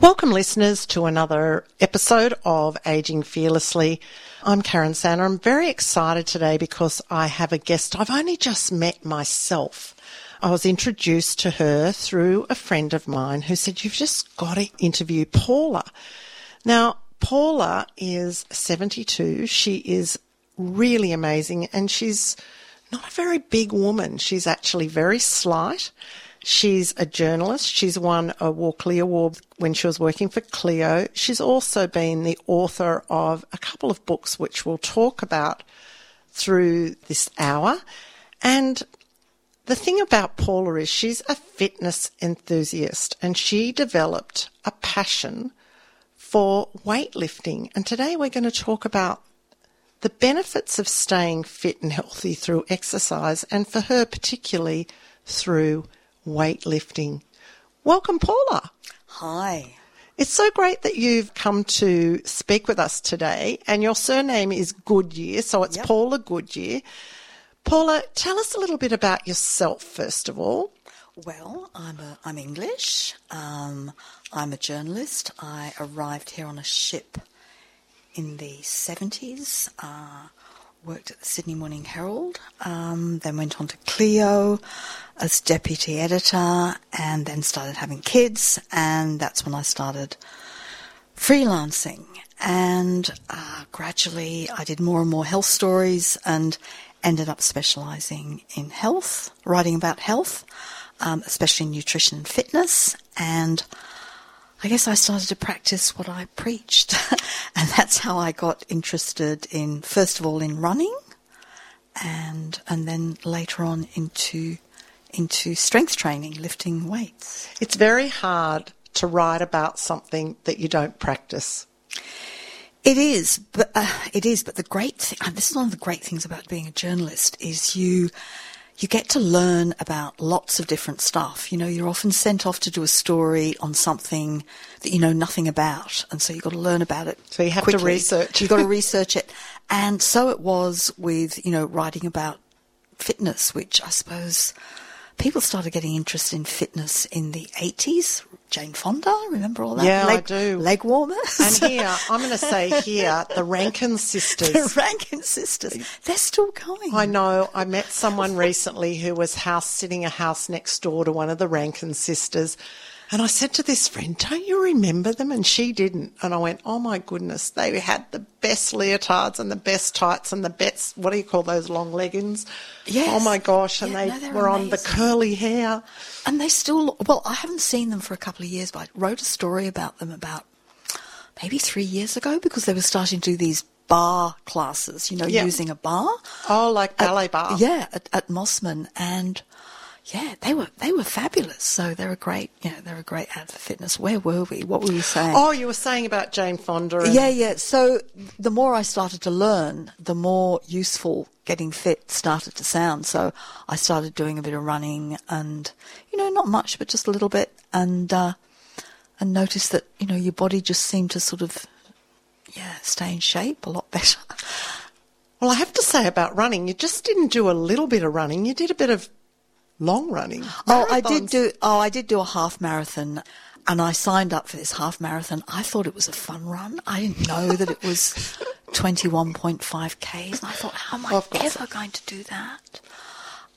Welcome, listeners, to another episode of Aging Fearlessly. I'm Karen Sander. I'm very excited today because I have a guest I've only just met myself. I was introduced to her through a friend of mine who said, You've just got to interview Paula. Now, Paula is 72. She is really amazing and she's not a very big woman. She's actually very slight. She's a journalist. She's won a Walkley Award when she was working for Cleo. She's also been the author of a couple of books which we'll talk about through this hour. And the thing about Paula is she's a fitness enthusiast and she developed a passion for weightlifting. And today we're going to talk about the benefits of staying fit and healthy through exercise and for her particularly through weightlifting. Welcome, Paula. Hi. It's so great that you've come to speak with us today, and your surname is Goodyer, so it's yep. Paula Goodyer. Paula, tell us a little bit about yourself, first of all. Well, I'm, a, I'm English. Um, I'm a journalist. I arrived here on a ship in the 70s. Uh, worked at the Sydney Morning Herald, um, then went on to Cleo as deputy editor, and then started having kids, and that's when I started freelancing. And uh, gradually, I did more and more health stories, and ended up specialising in health, writing about health, um, especially nutrition and fitness, and I guess I started to practice what I preached. and that's how I got interested in, first of all, in running and, and then later on into, into strength training, lifting weights. It's very hard to write about something that you don't practice. It is, but uh, it is. But the great thing, this is one of the great things about being a journalist, is you you get to learn about lots of different stuff. You know, you're often sent off to do a story on something that you know nothing about, and so you've got to learn about it. So you have quickly. to research. You've got to research it, and so it was with you know writing about fitness, which I suppose people started getting interested in fitness in the 80s. Jane Fonda, remember all that? Yeah, leg, I do. Leg warmers. And here, I'm going to say here, the Rankin sisters. The Rankin sisters. They're still going. I know. I met someone recently who was house sitting a house next door to one of the Rankin sisters. And I said to this friend, Don't you remember them? And she didn't. And I went, Oh my goodness, they had the best leotards and the best tights and the best, what do you call those long leggings? Oh, yes. Oh my gosh. And yeah, they no, were amazing. on the curly hair. And they still, well, I haven't seen them for a couple of years, but I wrote a story about them about maybe three years ago because they were starting to do these bar classes, you know, Yeah. using a bar. Oh, like ballet bar. Yeah, at, at Mosman. And yeah, they were they were fabulous. So they're a great, you know, they're a great ad for fitness. Where were we? What were you saying? Oh, you were saying about Jane Fonda. And Yeah, yeah. So the more I started to learn, the more useful getting fit started to sound. So I started doing a bit of running and, you know, not much, but just a little bit and, uh, and noticed that, you know, your body just seemed to sort of, yeah, stay in shape a lot better. Well, I have to say about running, you just didn't do a little bit of running. You did a bit of long running. Oh, I did do. Oh, I did do a half marathon, and I signed up for this half marathon. I thought it was a fun run. I didn't know that it was twenty-one point five k's. And I thought, how am I ever going to do that?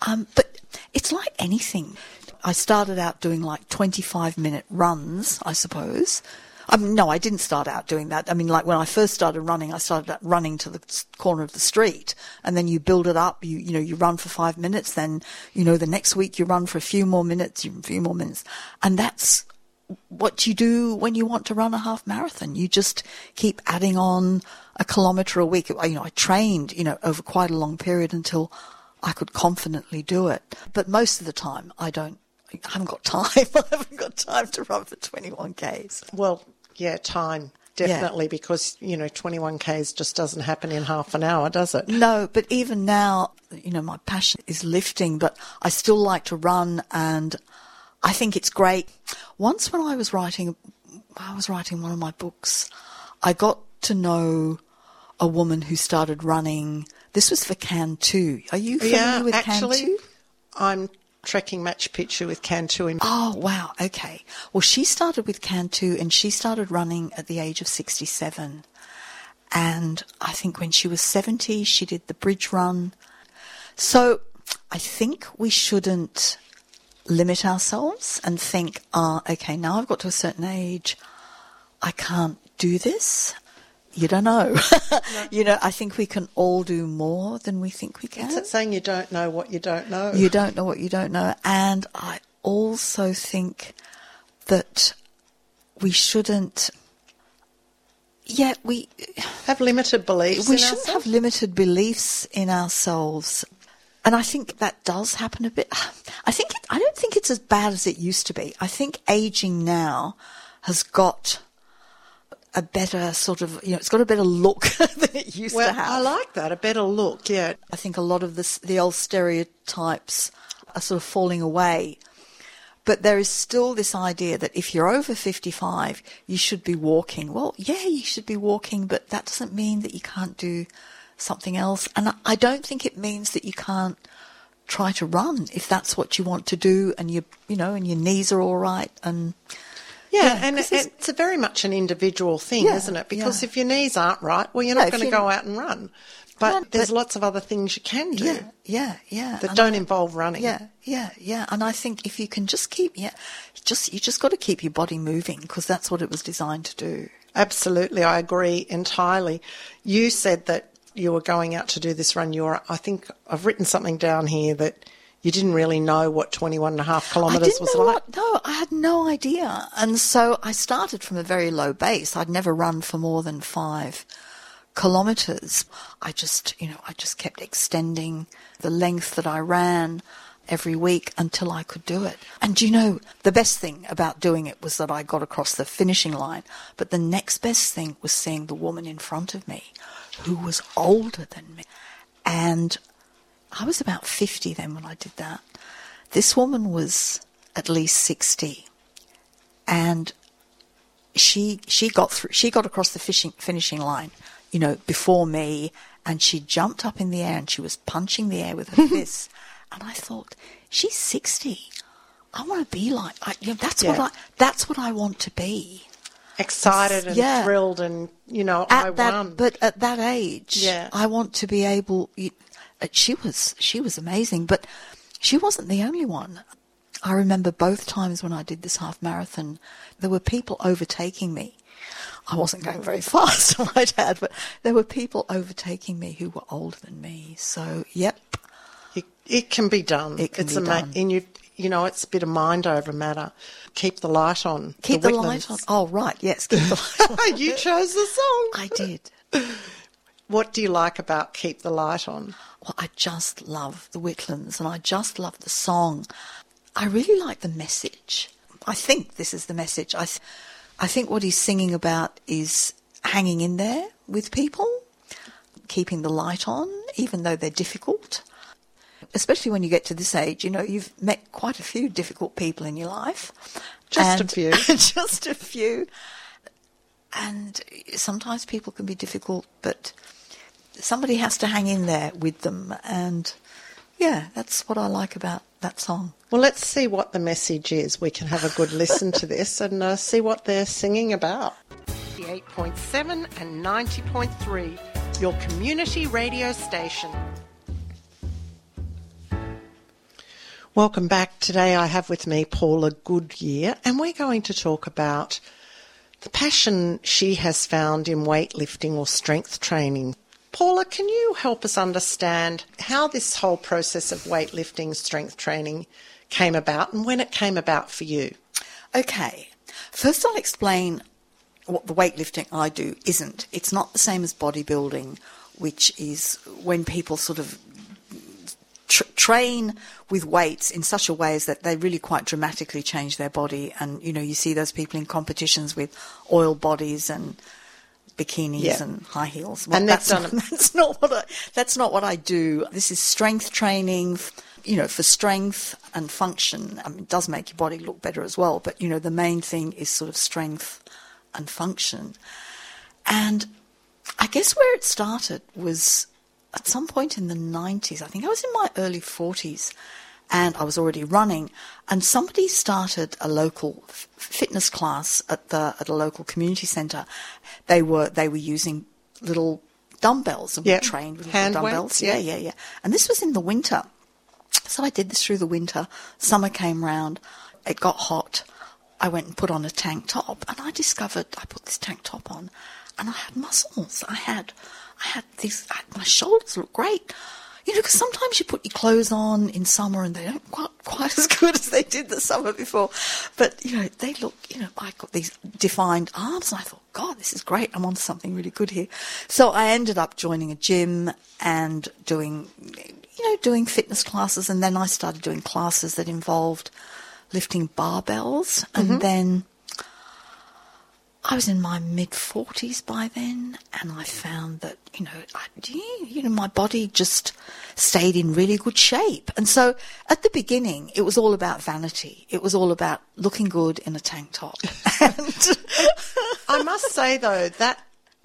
Um, but it's like anything. I started out doing like twenty-five minute runs, I suppose. Mean, no, I didn't start out doing that. I mean, like when I first started running, I started running to the corner of the street, and then you build it up. You you know you run for five minutes, then you know the next week you run for a few more minutes, a few more minutes, and that's what you do when you want to run a half marathon. You just keep adding on a kilometre a week. You know, I trained, you know, over quite a long period until I could confidently do it. But most of the time, I don't. I haven't got time. I haven't got time to run for 21Ks. Well, yeah, time. Definitely, yeah. because, you know, 21Ks just doesn't happen in half an hour, does it? No, but even now, you know, my passion is lifting, but I still like to run and I think it's great. Once when I was writing, I was writing one of my books, I got to know a woman who started running. This was for Can Too. Are you familiar yeah, with actually, Can Too? I'm trekking match picture with Can Too. In- oh, wow. Okay. Well, she started with Can Too and she started running at the age of 67. And I think when she was 70, she did the bridge run. So I think we shouldn't limit ourselves and think, ah, oh, okay, now I've got to a certain age, I can't do this. You don't know. No. you know, I think we can all do more than we think we can. It's saying you don't know what you don't know. You don't know what you don't know. And I also think that we shouldn't yeah, we have limited beliefs. We shouldn't ourselves. have limited beliefs in ourselves. And I think that does happen a bit. I think it, I don't think it's as bad as it used to be. I think aging now has got a better sort of, you know, it's got a better look than it used well, to have. I like that, a better look, yeah. I think a lot of this, the old stereotypes are sort of falling away. But there is still this idea that if you're over 55, you should be walking. Well, yeah, you should be walking, but that doesn't mean that you can't do something else. And I don't think it means that you can't try to run if that's what you want to do and you you know and your knees are all right and yeah, yeah and it's, it's, a very much an individual thing, yeah, isn't it? Because yeah. if your knees aren't right, well, you're not going to go out and run. But there's but, lots of other things you can do. Yeah, yeah, yeah. That and don't I, involve running. Yeah, yeah, yeah. And I think if you can just keep, yeah, just you just got to keep your body moving because that's what it was designed to do. Absolutely, I agree entirely. You said that you were going out to do this run, You're, I think I've written something down here that you didn't really know what 21 and a half kilometres was like. What, no, I had no idea. And so I started from a very low base. I'd never run for more than five kilometres. I just, you know, I just kept extending the length that I ran every week until I could do it. And you know, the best thing about doing it was that I got across the finishing line. But the next best thing was seeing the woman in front of me who was older than me. And I was about 50 then when I did that. This woman was at least 60. And she she got through she got across the fishing, finishing line, you know, before me and she jumped up in the air and she was punching the air with her fists. And I thought, she's 60. I want to be like I, you know, that's yeah. what I that's what I want to be excited and yeah. thrilled and you know at I that, won. But at that age, yeah. I want to be able. Uh, Uh, she was she was amazing, but she wasn't the only one. I remember both times when I did this half marathon, there were people overtaking me. I wasn't going very fast, I might add, but there were people overtaking me who were older than me. So, yep. It, it can be done. It can it's be done. and you, you know, it's a bit of mind over matter. Keep the light on. Keep the, the light on. Oh, right. Yes, keep the light on. you chose the song. I did. What do you like about Keep the Light On? Well, I just love the Whitlams and I just love the song. I really like the message. I think this is the message. I, th- I think what he's singing about is hanging in there with people, keeping the light on, even though they're difficult especially when you get to this age, you know, you've met quite a few difficult people in your life. Just a few. just a few. And sometimes people can be difficult, but somebody has to hang in there with them. And yeah, that's what I like about that song. Well, let's see what the message is. We can have a good listen to this and uh, see what they're singing about. 88.7 and 90.3, your community radio station. Welcome back. Today I have with me Paula Goodyer, and we're going to talk about the passion she has found in weightlifting or strength training. Paula, can you help us understand how this whole process of weightlifting, strength training came about and when it came about for you? Okay. First, I'll explain what the weightlifting I do isn't. It's not the same as bodybuilding, which is when people sort of train with weights in such a way as that they really quite dramatically change their body. And, you know, you see those people in competitions with oil bodies and bikinis Yeah. and high heels. And they've that's, not, that's not what I, that's not what I do. This is strength training, you know, for strength and function. I mean, it does make your body look better as well, but you know, the main thing is sort of strength and function. And I guess where it started was at some point in the 90s. I think I was in my early 40s and I was already running and somebody started a local f- fitness class at the at a local community center. They were they were using little dumbbells and Yeah. we trained with Hand little dumbbells. weights, yeah, yeah. yeah, yeah. And this was in the winter. So I did this through the winter. Summer came round. It got hot. I went and put on a tank top, and I discovered I put this tank top on, and I had muscles. I had, I had these. I, my shoulders look great. You know, because sometimes you put your clothes on in summer and they don't quite quite as good as they did the summer before. But you know, they look. You know, I got these defined arms, and I thought, God, this is great. I'm onto something really good here. So I ended up joining a gym and doing you know, doing fitness classes, and then I started doing classes that involved lifting barbells, and mm-hmm. then I was in my mid forties by then, and I found that you know, I, you know, my body just stayed in really good shape, and so at the beginning, it was all about vanity. It was all about looking good in a tank top, and I must say though that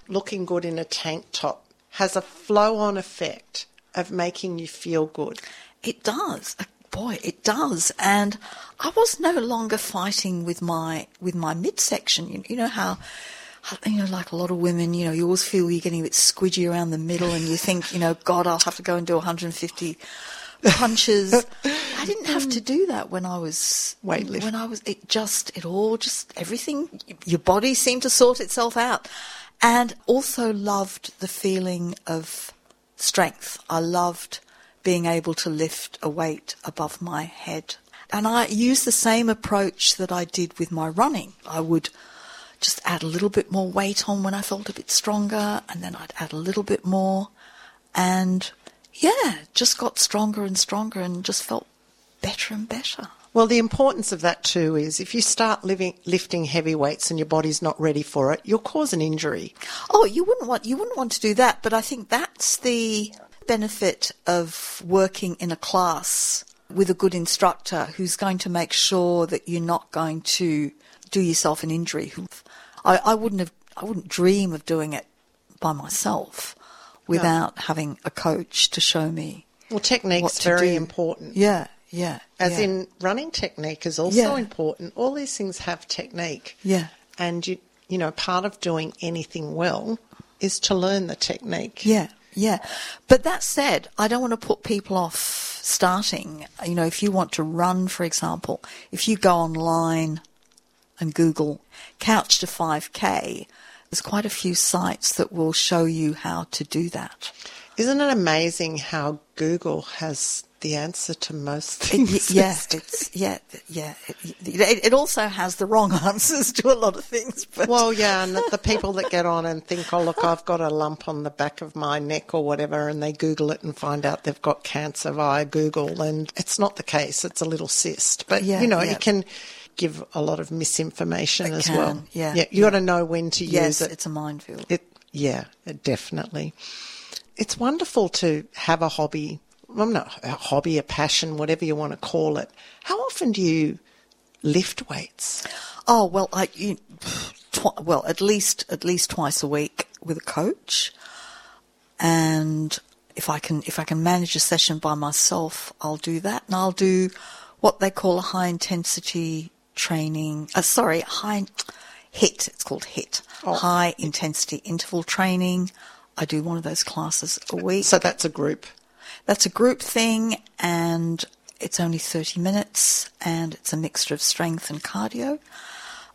looking good in a tank top has a flow-on effect of making you feel good. It does. Boy, it does. And I was no longer fighting with my with my midsection. You, you know how, how, you know, like a lot of women, you know, you always feel you're getting a bit squidgy around the middle, and you think, you know, God, I'll have to go and do 150 punches. I didn't have to do that when I was Weightlifting. When I was, it just, it all just everything. Your body seemed to sort itself out, and also loved the feeling of strength. I loved being able to lift a weight above my head. And I used the same approach that I did with my running. I would just add a little bit more weight on when I felt a bit stronger, and then I'd add a little bit more. And yeah, just got stronger and stronger and just felt better and better. Well, the importance of that too is if you start living, lifting heavy weights and your body's not ready for it, you'll cause an injury. Oh, you wouldn't want you wouldn't want to do that, but I think that's the benefit of working in a class with a good instructor who's going to make sure that you're not going to do yourself an injury. I, I wouldn't have I wouldn't dream of doing it by myself without having a coach to show me Well, technique's very do. important. Yeah, yeah. As yeah. in running technique is also Yeah. important. All these things have technique. Yeah. And you you know, part of doing anything well is to learn the technique. Yeah, yeah. But that said, I don't want to put people off starting. You know, if you want to run, for example, if you go online and Google couch to 5K, there's quite a few sites that will show you how to do that. Isn't it amazing how Google has the answer to most things? yeah, it's yeah, yeah. It, it, also has the wrong answers to a lot of things. But Well, yeah, and the, the people that get on and think, oh, look, I've got a lump on the back of my neck or whatever, and they Google it and find out they've got cancer via Google, and it's not the case. It's a little cyst. But, Yeah, you know, yeah. it can give a lot of misinformation It as can, well. yeah, Yeah, you got to know when to yes, use it. it's a minefield. It, yeah, it definitely. It's wonderful to have a hobby. Well, not a hobby, a passion, whatever you want to call it. How often do you lift weights? Oh well, I you, tw- well at least at least twice a week with a coach, and if I can if I can manage a session by myself, I'll do that, and I'll do what they call a high intensity training. Uh, sorry, high hit. It's called hit. Oh. High intensity interval training. I do one of those classes a week. So that's a group. That's a group thing, and it's only 30 minutes, and it's a mixture of strength and cardio.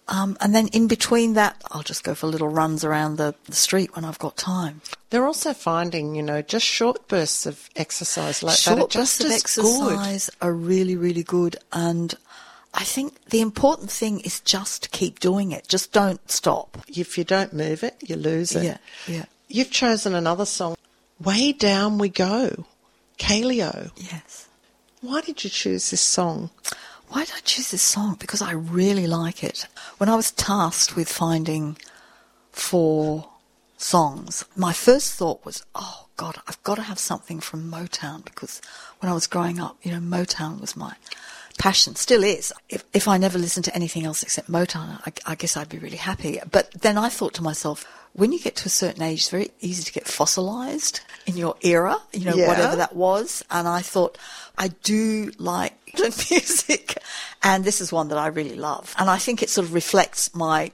Um, and then in between that, I'll just go for little runs around the, the street when I've got time. They're also finding, you know, just short bursts of exercise like that. Short just bursts of as good. exercise are really, really good. And I think the important thing is just keep doing it. Just don't stop. If you don't move it, you lose it. Yeah, yeah. You've chosen another song. Way Down We Go, Kaleo. Yes. Why did you choose this song? Why did I choose this song? Because I really like it. When I was tasked with finding four songs, my first thought was, oh God, I've got to have something from Motown because when I was growing up, you know, Motown was my passion, still is. If, if I never listened to anything else except Motown, I, I guess I'd be really happy. But then I thought to myself, when you get to a certain age, it's very easy to get fossilized in your era, you know, Yeah. whatever that was. And I thought, I do like music. And this is one that I really love. And I think it sort of reflects my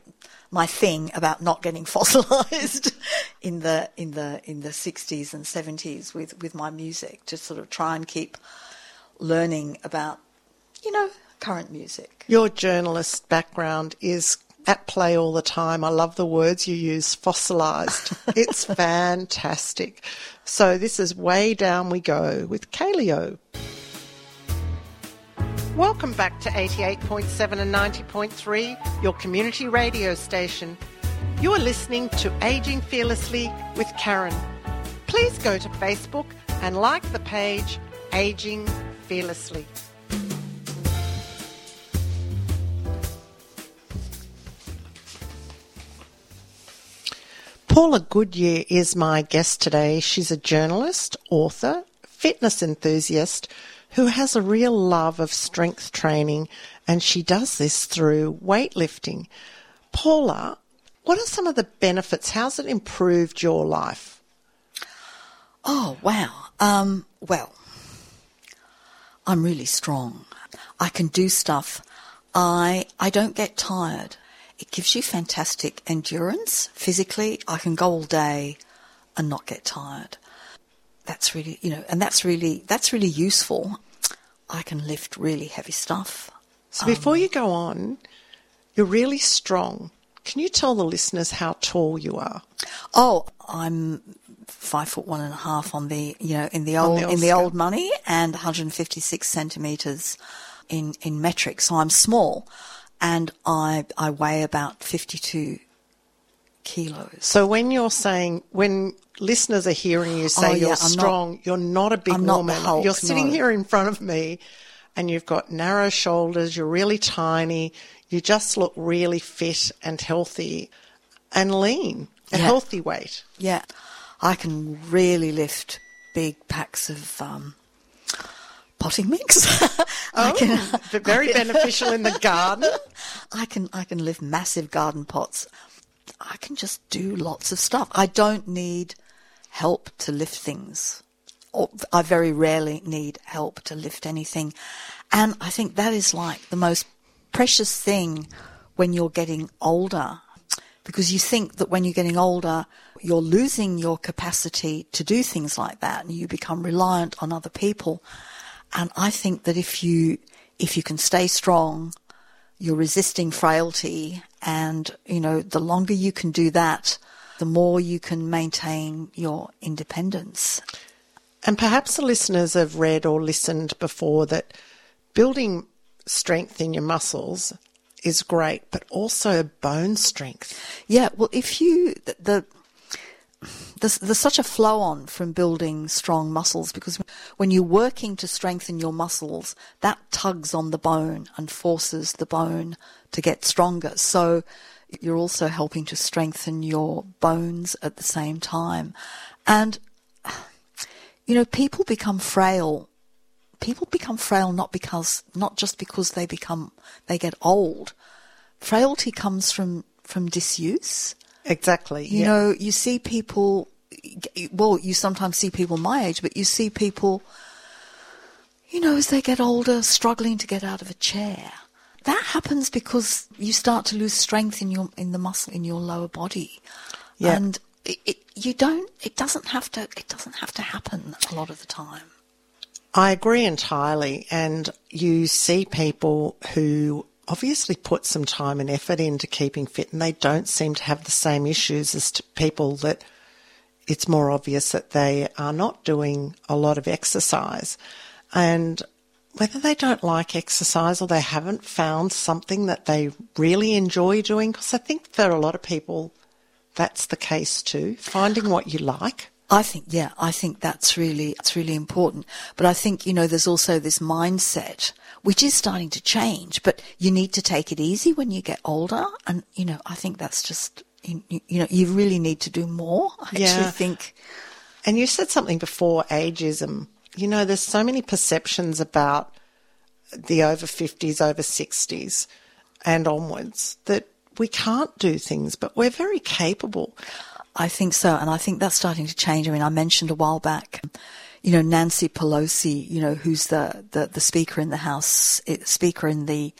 my thing about not getting fossilized in the in the in the 60s and 70s with with my music to sort of try and keep learning about you know current music Your journalist background is at play all the time. I love the words you use, fossilized. it's fantastic. So this is Way Down We Go with Kaleo. Welcome back to 88.7 and 90.3, your community radio station. You are listening to Aging Fearlessly with Karen. Please go to Facebook and like the page Aging Fearlessly. Paula Goodyer is my guest today. She's a journalist, author, fitness enthusiast who has a real love of strength training, and she does this through weightlifting. Paula, what are some of the benefits? How's it improved your life? oh wow um well i'm really strong i can do stuff i i don't get tired it gives you fantastic endurance physically i can go all day and not get tired that's really you know and that's really that's really useful i can lift really heavy stuff So before um, you go on, you're really strong. Can you tell the listeners how tall you are? Oh, I'm five foot one and a half on the you know in the old the old in the old money and 156 centimeters in in metric. So I'm small, and I I weigh about 52 kilos. So when you're saying, when listeners are hearing you say Oh, yeah, you're I'm not- strong, you're not a big I'm woman. Hulk, you're sitting no. here in front of me and you've got narrow shoulders, you're really tiny, you just look really fit and healthy and lean, a Yeah. healthy weight. Yeah, I can really lift big packs of um, potting mix. Oh, I can Oh, very beneficial in the garden. I can I can lift massive garden pots. I can just do lots of stuff. I don't need help to lift things. Or I very rarely need help to lift anything. And I think that is like the most precious thing when you're getting older. Because you think that when you're getting older, you're losing your capacity to do things like that and you become reliant on other people. And I think that if you, if you can stay strong, you're resisting frailty and you know the longer you can do that the more you can maintain your independence And perhaps the listeners have read or listened before that building strength in your muscles is great, but also bone strength. yeah well if you the, the there's, there's such a flow on from building strong muscles because when you're working to strengthen your muscles, that tugs on the bone and forces the bone to get stronger. So you're also helping to strengthen your bones at the same time. And, you know, people become frail. People become frail not because, not just because they become, they get old. Frailty comes from, from disuse. Exactly. You yeah. know, you see people, well, you sometimes see people my age, but you see people, you know, as they get older, struggling to get out of a chair. That happens because you start to lose strength in your in the muscle in your lower body, Yeah. and it, it, you don't. It doesn't have to. It doesn't have to happen a lot of the time. I agree entirely. And you see people who obviously put some time and effort into keeping fit and they don't seem to have the same issues as people that it's more obvious that they are not doing a lot of exercise. And whether they don't like exercise or they haven't found something that they really enjoy doing, because I think for a lot of people that's the case too, finding what you like. I think, yeah, I think that's really, it's really important. But I think, you know, there's also this mindset, which is starting to change, but you need to take it easy when you get older. And, you know, I think that's just, you, you know, you really need to do more. I Yeah. actually think, And you said something before ageism. You know, there's so many perceptions about the over 50s, over 60s, and onwards that we can't do things, but we're very capable. I think so, and I think that's starting to change. I mean, I mentioned a while back, you know, Nancy Pelosi, you know, who's the the, the speaker in the House, eh, speaker in the,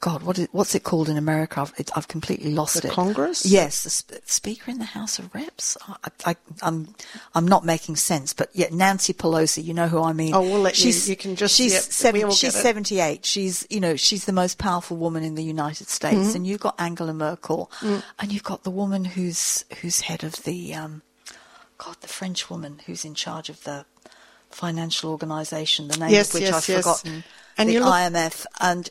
God, what is, what's it called in America? I've, it, I've completely lost The it. Congress? Yes, the sp- speaker in the House of Reps. I, I, I'm I'm not making sense, but yeah, Nancy Pelosi, you know who I mean. Oh, we'll let you- you can just- she's yep, seven, she's it. 78. She's, you know, she's the most powerful woman in the United States. Mm-hmm. And you've got Angela Merkel, Mm. and you've got the woman who's who's head of the, um, God, the French woman who's in charge of the financial organisation, the name Yes, of which yes, I've yes. forgotten, And the look- IMF. And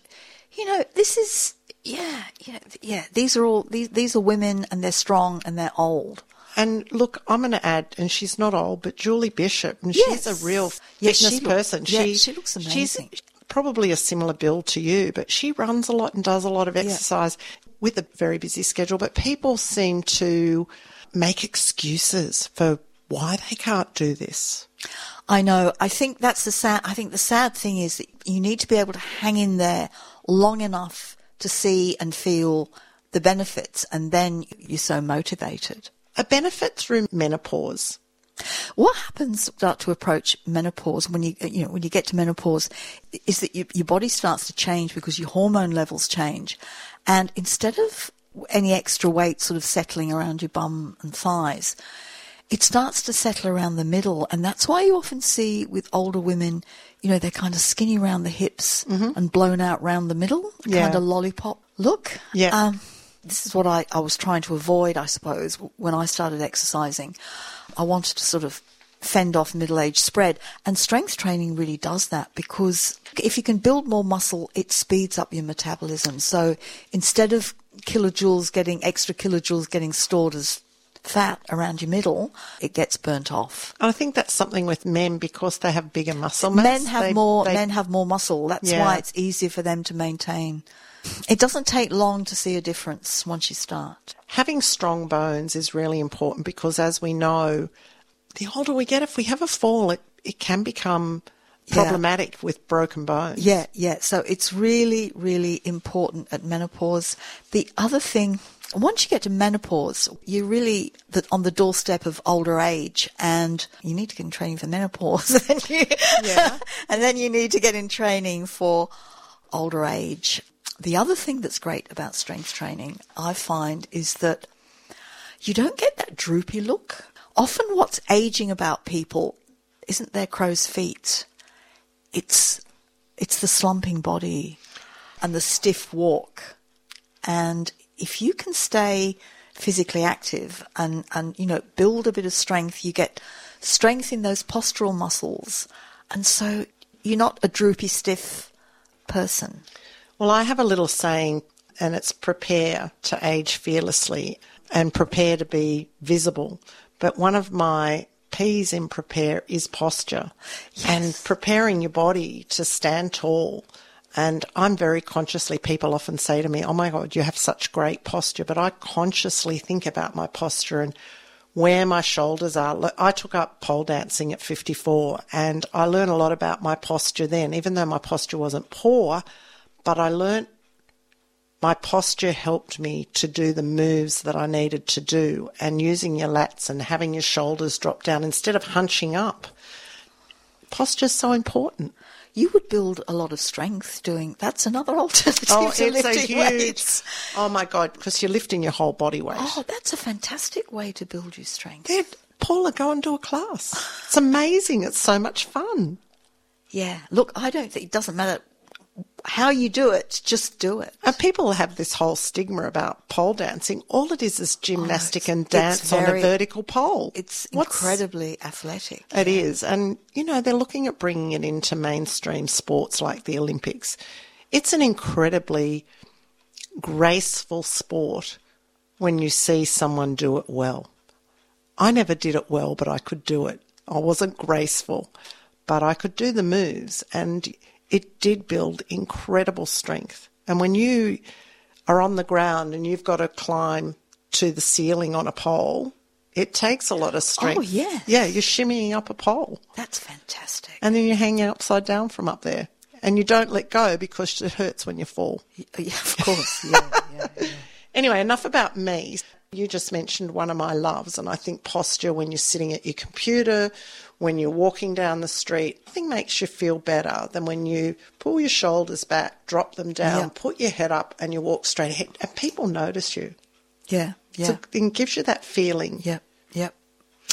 you know, this is yeah, yeah, yeah. These are all these these are women, and they're strong and they're old. And look, I'm going to add, and she's not old, but Julie Bishop, and Yes. she's a real Yeah, fitness she look- person. yeah, she looks amazing. She's probably a similar build to you, but she runs a lot and does a lot of exercise with a very busy schedule. But people seem to make excuses for why they can't do this. I know. I think that's the sad. I think the sad thing is that you need to be able to hang in there long enough to see and feel the benefits, and then you're so motivated. A benefit through menopause. What happens start to approach menopause when you you know when you get to menopause is that your, your body starts to change because your hormone levels change, and instead of any extra weight sort of settling around your bum and thighs, it starts to settle around the middle, and that's why you often see with older women, you know, they're kind of skinny around the hips and blown out round the middle, Yeah. kind of lollipop look. Yeah. Um, this is what I, I was trying to avoid, I suppose, when I started exercising. I wanted to sort of fend off middle age spread. And strength training really does that because if you can build more muscle, it speeds up your metabolism. So instead of kilojoules getting, extra kilojoules getting stored as fat around your middle, it gets burnt off. I think that's something with men because they have bigger muscle mass. Men have they- more. they- men have more muscle. That's Yeah. why it's easier for them to maintain. It doesn't take long to see a difference once you start. having strong bones is really important because, as we know, the older we get, if we have a fall, it, it can become Yeah. problematic with broken bones. Yeah, yeah. So it's really, really important at menopause. The other thing, once you get to menopause, you're really on the doorstep of older age, and you need to get in training for menopause. and, then you, Yeah. and then you need to get in training for older age. The other thing that's great about strength training, I find, is that you don't get that droopy look. Often, what's aging about people isn't their crow's feet it's it's the slumping body and the stiff walk. And if you can stay physically active and, and you know build a bit of strength, you get strength in those postural muscles, and so you're not a droopy, stiff person. Well, I have a little saying, and it's prepare to age fearlessly and prepare to be visible. But one of my P's in prepare is posture and preparing your body to stand tall. And I'm very consciously, people often say to me, Oh my God, you have such great posture. But I consciously think about my posture and where my shoulders are. I took up pole dancing at 54 and I learned a lot about my posture then, even though my posture wasn't poor, but I learned my posture helped me to do the moves that I needed to do and using your lats and having your shoulders drop down instead of hunching up. Posture's so important. You would build a lot of strength doing. That's another alternative Oh, to it's a lifting huge. weights. Oh my God, because you're lifting your whole body weight. Oh, that's a fantastic way to build your strength. Then, Paula, go and do a class. It's amazing. It's so much fun. Yeah. Look, I don't think it doesn't matter how you do it, just do it. And people have this whole stigma about pole dancing. All it is is oh, gymnastic Oh, and dance on a vertical pole. It's What's- incredibly athletic. It is. And, you know, they're looking at bringing it into mainstream sports like the Olympics. It's an incredibly graceful sport when you see someone do it well. I never did it well, but I could do it. I wasn't graceful, but I could do the moves and it did build incredible strength. And when you are on the ground and you've got to climb to the ceiling on a pole, it takes a lot of oh, strength. Oh, yes. Yeah, you're shimmying up a pole That's fantastic. and then you're hanging upside down from up there. And you don't let go because it hurts when you fall. Yeah, of course. Yeah, yeah, yeah. Anyway, enough about me. You just mentioned one of my loves, and I think posture when you're sitting at your computer, when you're walking down the street, nothing makes you feel better than when you pull your shoulders back, drop them down, Yeah. put your head up, and you walk straight ahead, and people notice you. Yeah, yeah, So it gives you that feeling. yep, yep,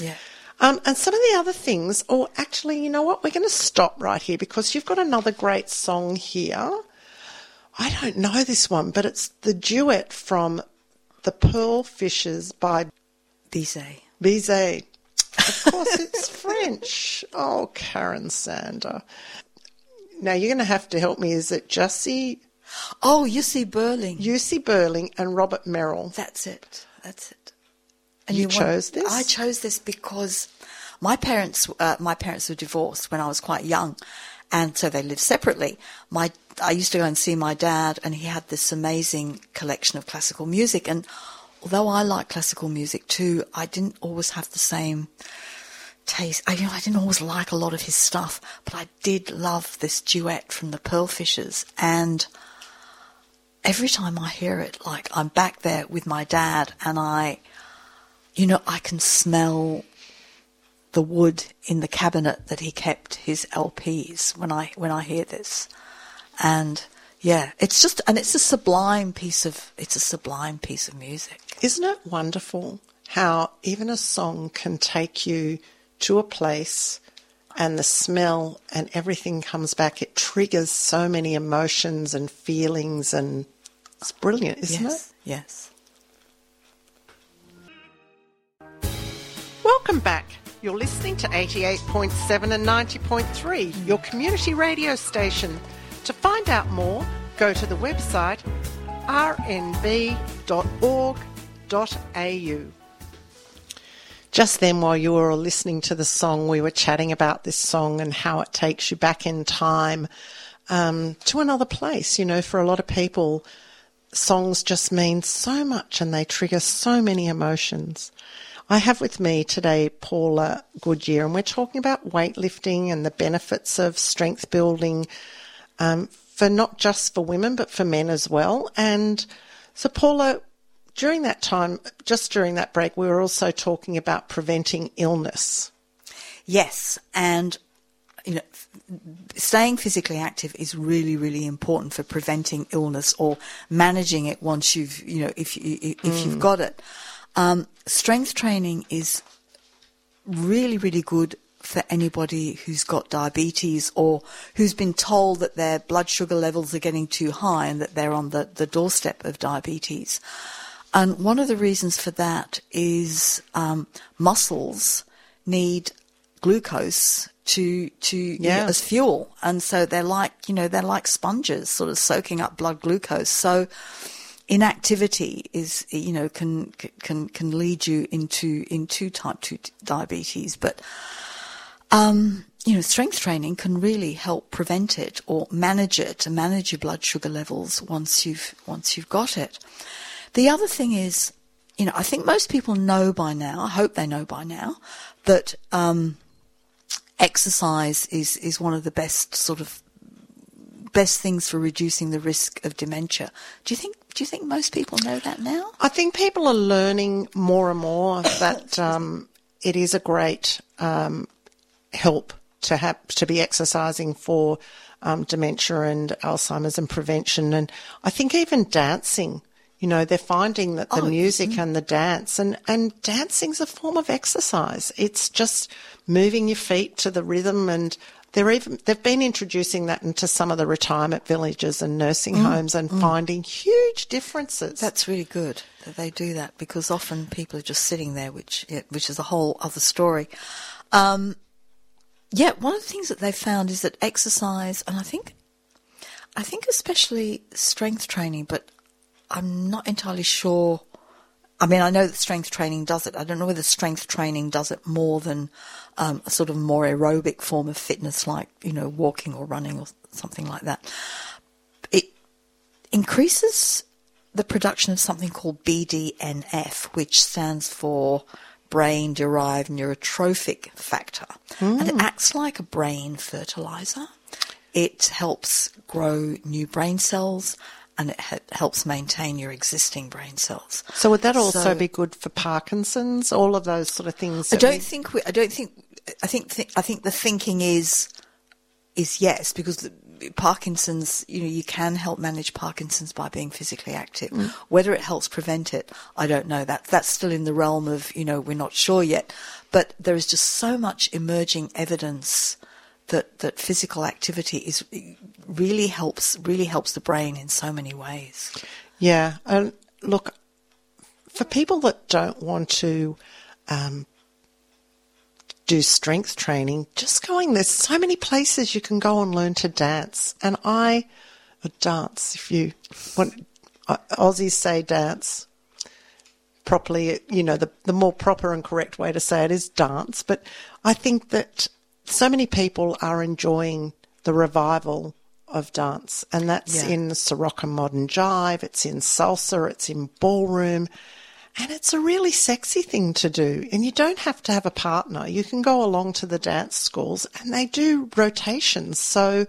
yeah. Um, and some of the other things, or actually, you know what? We're going to stop right here because you've got another great song here. I don't know this one, but it's the duet from The Pearl Fishers by Bizet. Bizet. Of course, it's French. Oh, Karen Sander. Now, you're going to have to help me. Is it Jussi, Oh, you see Burling. Jussi Björling, and Robert Merrill? That's it. That's it. And you want- chose this? I chose this because my parents, uh, my parents were divorced when I was quite young, and so they lived separately. My, I used to go and see my dad, and he had this amazing collection of classical music. And although I like classical music too, I didn't always have the same taste. I, you know, I didn't always like a lot of his stuff, but I did love this duet from the Pearl Fishers, and every time I hear it, like I'm back there with my dad and I, you know, I can smell the wood in the cabinet that he kept his LPs when I, when I hear this. And yeah, it's just, and it's a sublime piece of, it's a sublime piece of music. Isn't it wonderful how even a song can take you to a place and the smell and everything comes back? It triggers so many emotions and feelings, and it's brilliant, isn't yes, yes. Welcome back. You're listening to 88.7 and 90.3, your community radio station. To find out more, go to the website rnb.org.au. Just then, while you were all listening to the song, we were chatting about this song and how it takes you back in time um, to another place. You know, for a lot of people, songs just mean so much and they trigger so many emotions. I have with me today Paula Goodyer, and we're talking about weightlifting and the benefits of strength building um, for not just for women but for men as well. And so, Paula, during that time, just during that break, we were also talking about preventing illness. Yes, and you know, staying physically active is really, really important for preventing illness or managing it once you've, you know, if you if you've got it. Um, strength training is really, really good for anybody who's got diabetes or who's been told that their blood sugar levels are getting too high and that they're on the, the doorstep of diabetes. And one of the reasons for that is um, muscles need glucose to to you know, Yeah. as fuel, and so they're like you know they're like sponges, sort of soaking up blood glucose. So inactivity is you know can can can lead you into into type two diabetes, but um, you know, strength training can really help prevent it or manage it and manage your blood sugar levels once you've once you've got it. The other thing is, you know, I think most people know by now. I hope they know by now that um, exercise is is one of the best sort of best things for reducing the risk of dementia. Do you think? Do you think most people know that now? I think people are learning more and more that um, it is a great um, help to have to be exercising for um, dementia and Alzheimer's and prevention. And I think even dancing, you know, they're finding that the Oh, music and the dance and and dancing's a form of exercise. It's just moving your feet to the rhythm and. They're even, they've been introducing that into some of the retirement villages and nursing homes and finding huge differences. That's really good that they do that because often people are just sitting there, which which is a whole other story. Um, yeah, one of the things that they've found is that exercise, and I think, I think especially strength training, but I'm not entirely sure I mean, I know that strength training does it. I don't know whether strength training does it more than um, a sort of more aerobic form of fitness, like you know, walking or running or something like that. It increases the production of something called BDNF, which stands for brain derived neurotrophic factor. Mm. And it acts like a brain fertilizer. It helps grow new brain cells and it ha- helps maintain your existing brain cells. So would that also so, be good for Parkinson's? All of those sort of things. I don't we... think. We, I don't think. I think. Th- I think the thinking is is yes because the, Parkinson's, you know, you can help manage Parkinson's by being physically active. Mm. Whether it helps prevent it, I don't know. That that's still in the realm of, you know, we're not sure yet. But there is just so much emerging evidence that that physical activity is really helps really helps the brain in so many ways. Yeah, and look, for people that don't want to um, do strength training, just going, there's so many places you can go and learn to dance. And I, dance, if you want, uh, Aussies say dance properly, you know, the, the more proper and correct way to say it is dance. But I think that so many people are enjoying the revival of dance, and that's yeah. in Ceroc Modern Jive, it's in salsa, it's in ballroom. And it's a really sexy thing to do. And you don't have to have a partner. You can go along to the dance schools and they do rotations. So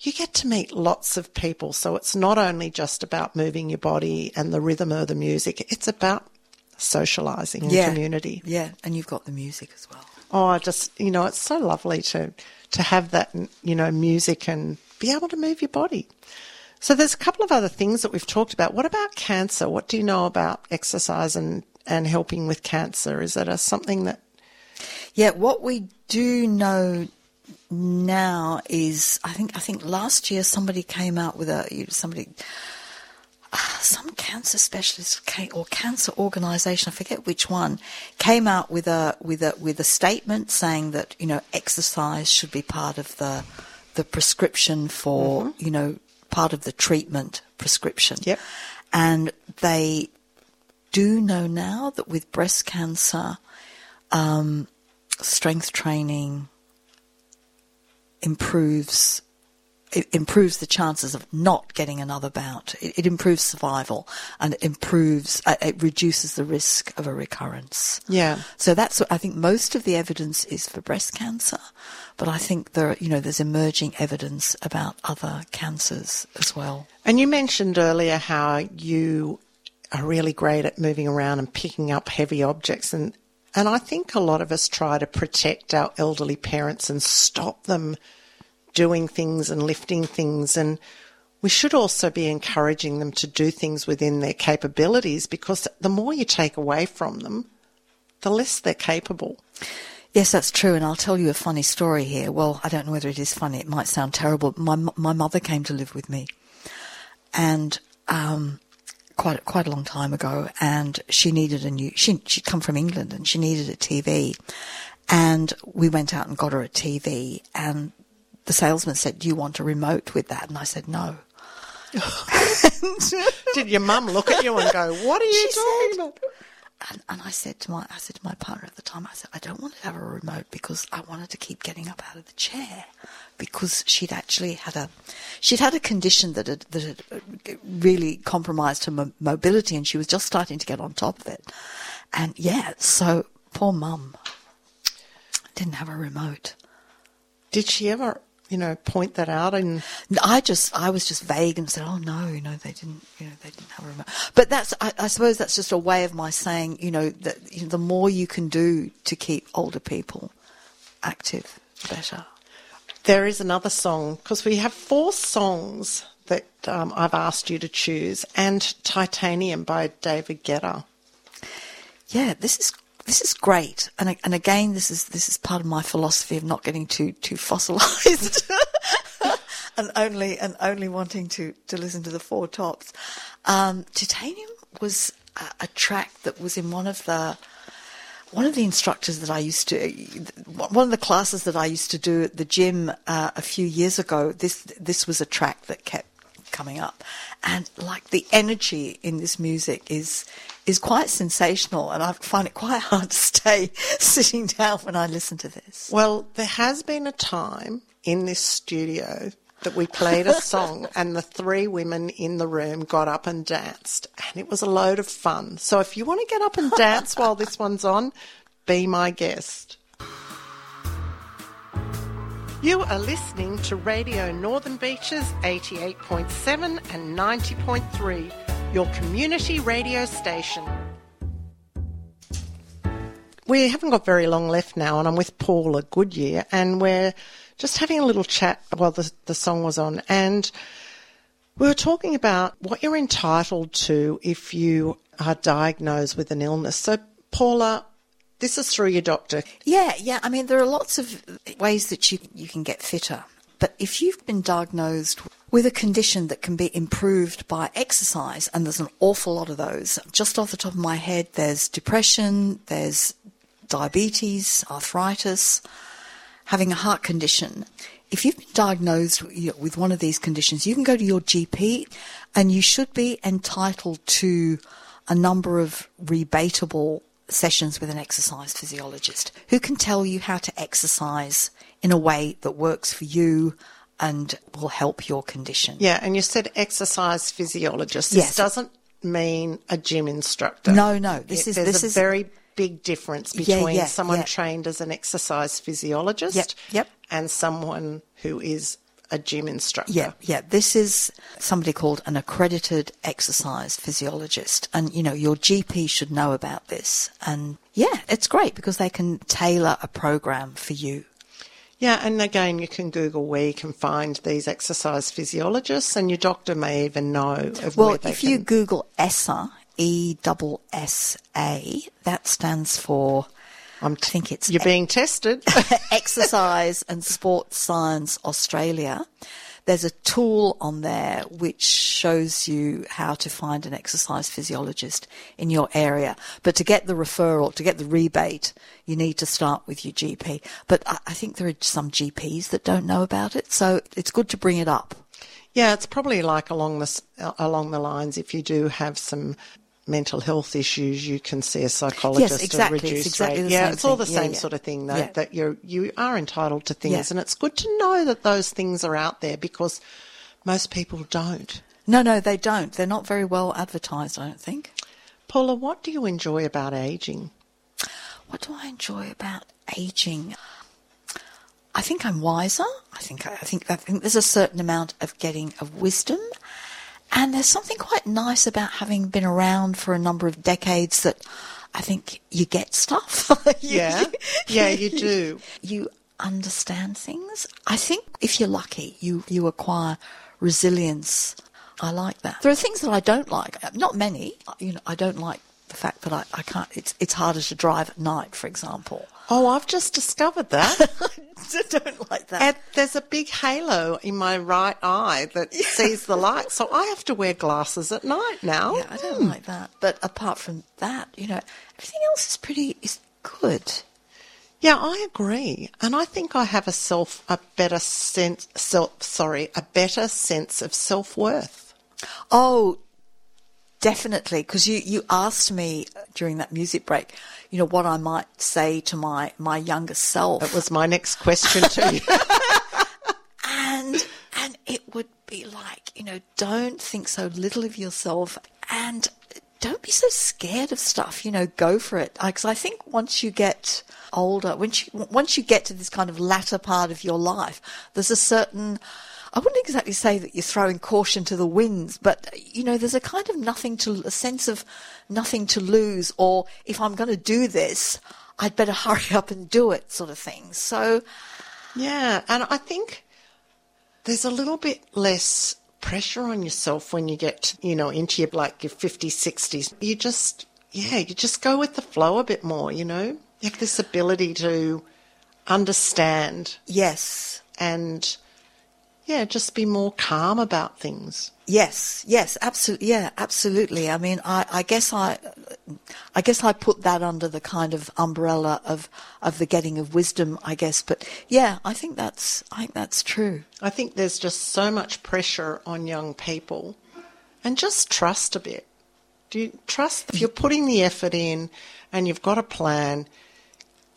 you get to meet lots of people. So it's not only just about moving your body and the rhythm of the music, it's about socializing in yeah. community. Yeah. And you've got the music as well. Oh, I just, you know, it's so lovely to, to have that, you know, music and be able to move your body. So there's a couple of other things that we've talked about. What about cancer? What do you know about exercise and, and helping with cancer? Is that a, something that? Yeah, what we do know now is I think I think last year somebody came out with a somebody some cancer specialist or cancer organisation I forget which one came out with a with a with a statement saying that you know exercise should be part of the the prescription for mm-hmm. you know part of the treatment prescription. Yep. And they do know now that with breast cancer, um, strength training improves it improves the chances of not getting another bout. It, it improves survival and it improves, uh, it reduces the risk of a recurrence. Yeah. So that's what I think most of the evidence is for breast cancer, but I think there, you know, there's emerging evidence about other cancers as well. And you mentioned earlier how you are really great at moving around and picking up heavy objects and and I think a lot of us try to protect our elderly parents and stop them doing things and lifting things. And we should also be encouraging them to do things within their capabilities because the more you take away from them, the less they're capable. Yes, that's true. And I'll tell you a funny story here. Well, I don't know whether it is funny. It might sound terrible. My, my mother came to live with me and, um, quite, quite a long time ago. And she needed a new, she, she'd come from England and she needed a TV. And we went out and got her a TV and the salesman said, Do you want a remote with that? And I said, No. Did your mum look at you and go, What are you she talking said, about? And, and, I said to my, I said to my partner at the time, I said, I don't want to have a remote because I wanted to keep getting up out of the chair because she'd actually had a, she'd had a condition that had, that had uh, really compromised her mo- mobility and she was just starting to get on top of it. And yeah, so poor mum didn't have a remote. Did she ever you know, point that out? And I just, I was just vague and said, "Oh no, know, they didn't, you know, they didn't have a remote." But that's, I, I suppose, that's just a way of my saying, you know, that you know, the more you can do to keep older people active, the better. There is another song because we have four songs that um, I've asked you to choose, and "Titanium" by David Guetta. Yeah, this is this is great. And and again, this is this is part of my philosophy of not getting too too fossilized, and only and only wanting to to listen to the four tops. Um, Titanium was a, a track that was in one of the one of the instructors that I used to, one of the classes that I used to do at the gym uh, a few years ago, this this was a track that kept coming up, and like the energy in this music is is quite sensational, and I find it quite hard to stay sitting down when I listen to this. Well, there has been a time in this studio that we played a song and the three women in the room got up and danced and it was a load of fun. So if you want to get up and dance while this one's on, be my guest. You are listening to Radio Northern Beaches 88.7 and 90.3, your community radio station. We haven't got very long left now, and I'm with Paula Goodyer, and we're just having a little chat while the, the song was on. And we were talking about what you're entitled to if you are diagnosed with an illness. So, Paula, this is through your doctor. Yeah, yeah. I mean, there are lots of ways that you, you can get fitter. But if you've been diagnosed with a condition that can be improved by exercise, and there's an awful lot of those, just off the top of my head, there's depression, there's diabetes, arthritis, having a heart condition. If you've been diagnosed with one of these conditions, you can go to your GP and you should be entitled to a number of rebatable sessions with an exercise physiologist who can tell you how to exercise in a way that works for you and will help your condition. Yeah, and you said exercise physiologist. This Yes. doesn't mean a gym instructor. No, no, this is- there's this a is- very big difference Yeah, between yeah, someone yeah. trained as an exercise physiologist Yep, yep. and someone who is a gym instructor. Yeah, yeah. This is somebody called an accredited exercise physiologist. And, you know, your GP should know about this. And yeah, it's great because they can tailor a program for you. Yeah, and again, you can Google where you can find these exercise physiologists, and your doctor may even know of Well, where they if you can- Google ESSA, E double S A, that stands for, I'm I think it's you're being tested. Exercise and Sports Science Australia. There's a tool on there which shows you how to find an exercise physiologist in your area. But to get the referral, to get the rebate, you need to start with your GP. But I, I think there are some GPs that don't know about it, so it's good to bring it up. Yeah, it's probably like along the uh, along the lines. If you do have some mental health issues, you can see a psychologist yes, exactly. at It's exactly rate. yeah, it's all the thing. Same yeah. sort of thing, though. Yeah. That you're you are entitled to things, Yeah. and it's good to know that those things are out there because most people don't. No, no, they don't. They're not very well advertised, I don't think. Paula, what do you enjoy about aging? What do I enjoy about aging? I think I'm wiser. I think I think I think there's a certain amount of getting of wisdom, and there's something quite nice about having been around for a number of decades that I think you get stuff. You- Yeah, yeah, you do. You understand things. I think if you're lucky, you you acquire resilience. I like that. There are things that I don't like. Not many. You know, I don't like the fact that I, I can't. It's it's harder to drive at night, for example. Oh, I've just discovered that. I don't like that. And there's a big halo in my right eye that sees the light, so I have to wear glasses at night now. yeah, I don't hmm. like that. But apart from that, you know, everything else is pretty is good. Yeah, I agree, and I think I have a self a better sense self sorry a better sense of self worth. Oh, definitely. Because you, you asked me during that music break, you know, what I might say to my, my younger self. That was my next question to you. and and it would be like you know don't think so little of yourself and don't be so scared of stuff you know go for it because i think once you get older once you once you get to this kind of latter part of your life there's a certain I wouldn't exactly say that you're throwing caution to the winds, but you know, there's a kind of nothing to, a sense of nothing to lose, or if I'm going to do this, I'd better hurry up and do it, sort of thing. So, yeah, and I think there's a little bit less pressure on yourself when you get, you know, into your like your 50s, 60s. You just, yeah, you just go with the flow a bit more, you know? You have this ability to understand yes, and, yeah, just be more calm about things. Yes, yes, absolutely. Yeah, absolutely. I mean, I, I guess I, I guess I put that under the kind of umbrella of of the getting of wisdom. I guess, but yeah, I think that's I think that's true. I think there's just so much pressure on young people, and just trust a bit. Do you trust if you're putting the effort in and you've got a plan,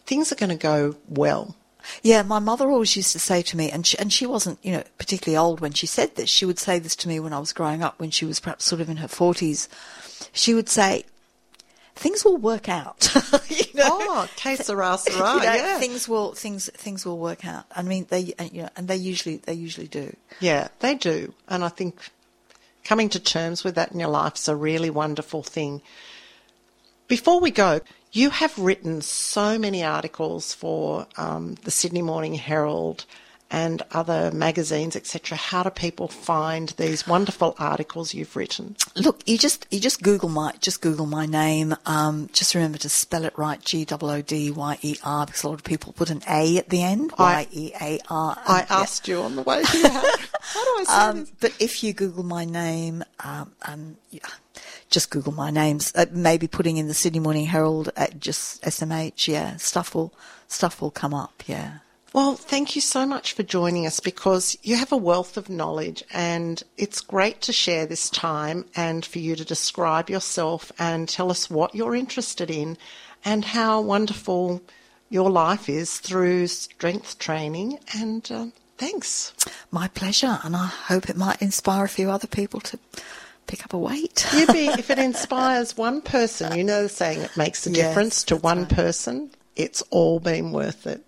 things are going to go well. Yeah, my mother always used to say to me, and she, and she wasn't, you know, particularly old when she said this. She would say this to me when I was growing up, when she was perhaps sort of in her forties. She would say, "Things will work out." you know? Oh, que sera, sera. You know, yeah. Things will things things will work out. I mean, they you know, and they usually they usually do. Yeah, they do, and I think coming to terms with that in your life is a really wonderful thing. Before we go, you have written so many articles for um, the Sydney Morning Herald and other magazines, etc. How do people find these wonderful articles you've written? Look, you just you just Google my just Google my name. Um, just remember to spell it right: G O O D Y E R, because a lot of people put an A at the end. Y E A R. I asked you on the way here. How, how do I say Um, this? but if you Google my name, um, um, yeah, just Google my names. Uh, maybe putting in the Sydney Morning Herald at just SMH. Yeah, stuff will stuff will come up. Yeah. Well, thank you so much for joining us because you have a wealth of knowledge and it's great to share this time and for you to describe yourself and tell us what you're interested in and how wonderful your life is through strength training. And uh, thanks. My pleasure, and I hope it might inspire a few other people to pick up a weight. Yippee, if it inspires one person, you know the saying, it makes a Yes, difference to one right. person, it's all been worth it.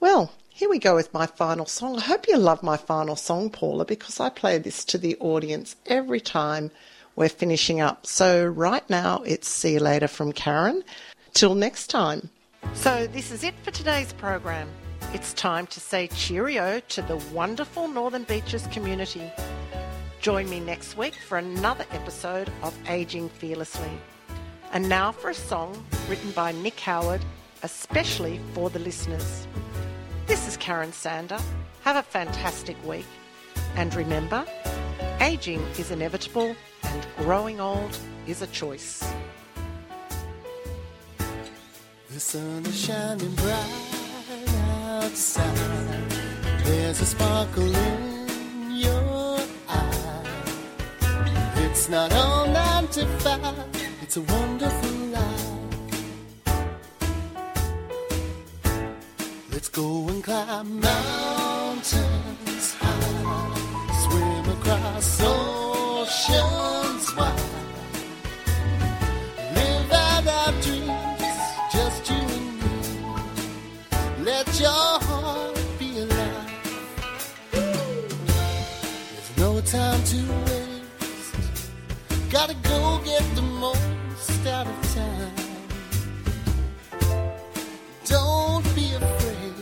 Well, here we go with my final song. I hope you love my final song, Paula, because I play this to the audience every time we're finishing up. So right now, it's See You Later from Karen. Till next time. So this is it for today's program. It's time to say cheerio to the wonderful Northern Beaches community. Join me next week for another episode of Aging Fearlessly. And now for a song written by Nick Howard, especially for the listeners. This is Karen Sander. Have a fantastic week. And remember, aging is inevitable and growing old is a choice. The sun is shining bright outside. There's a sparkle in It's not all nine to five. It's a wonderful life. Let's go and climb mountains high. Swim across oceans wide. Live out our dreams, just you and me. Let your Gotta go get the most out of time. Don't be afraid,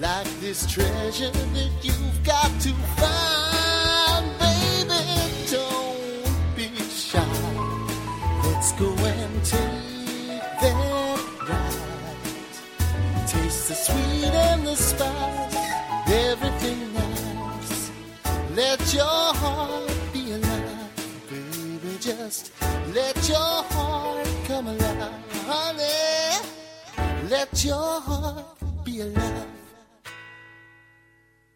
like this treasure that you've got to find, baby. Don't be shy. Let's go and take that ride. Taste the sweet and the spice, everything nice. Let your your heart be alive.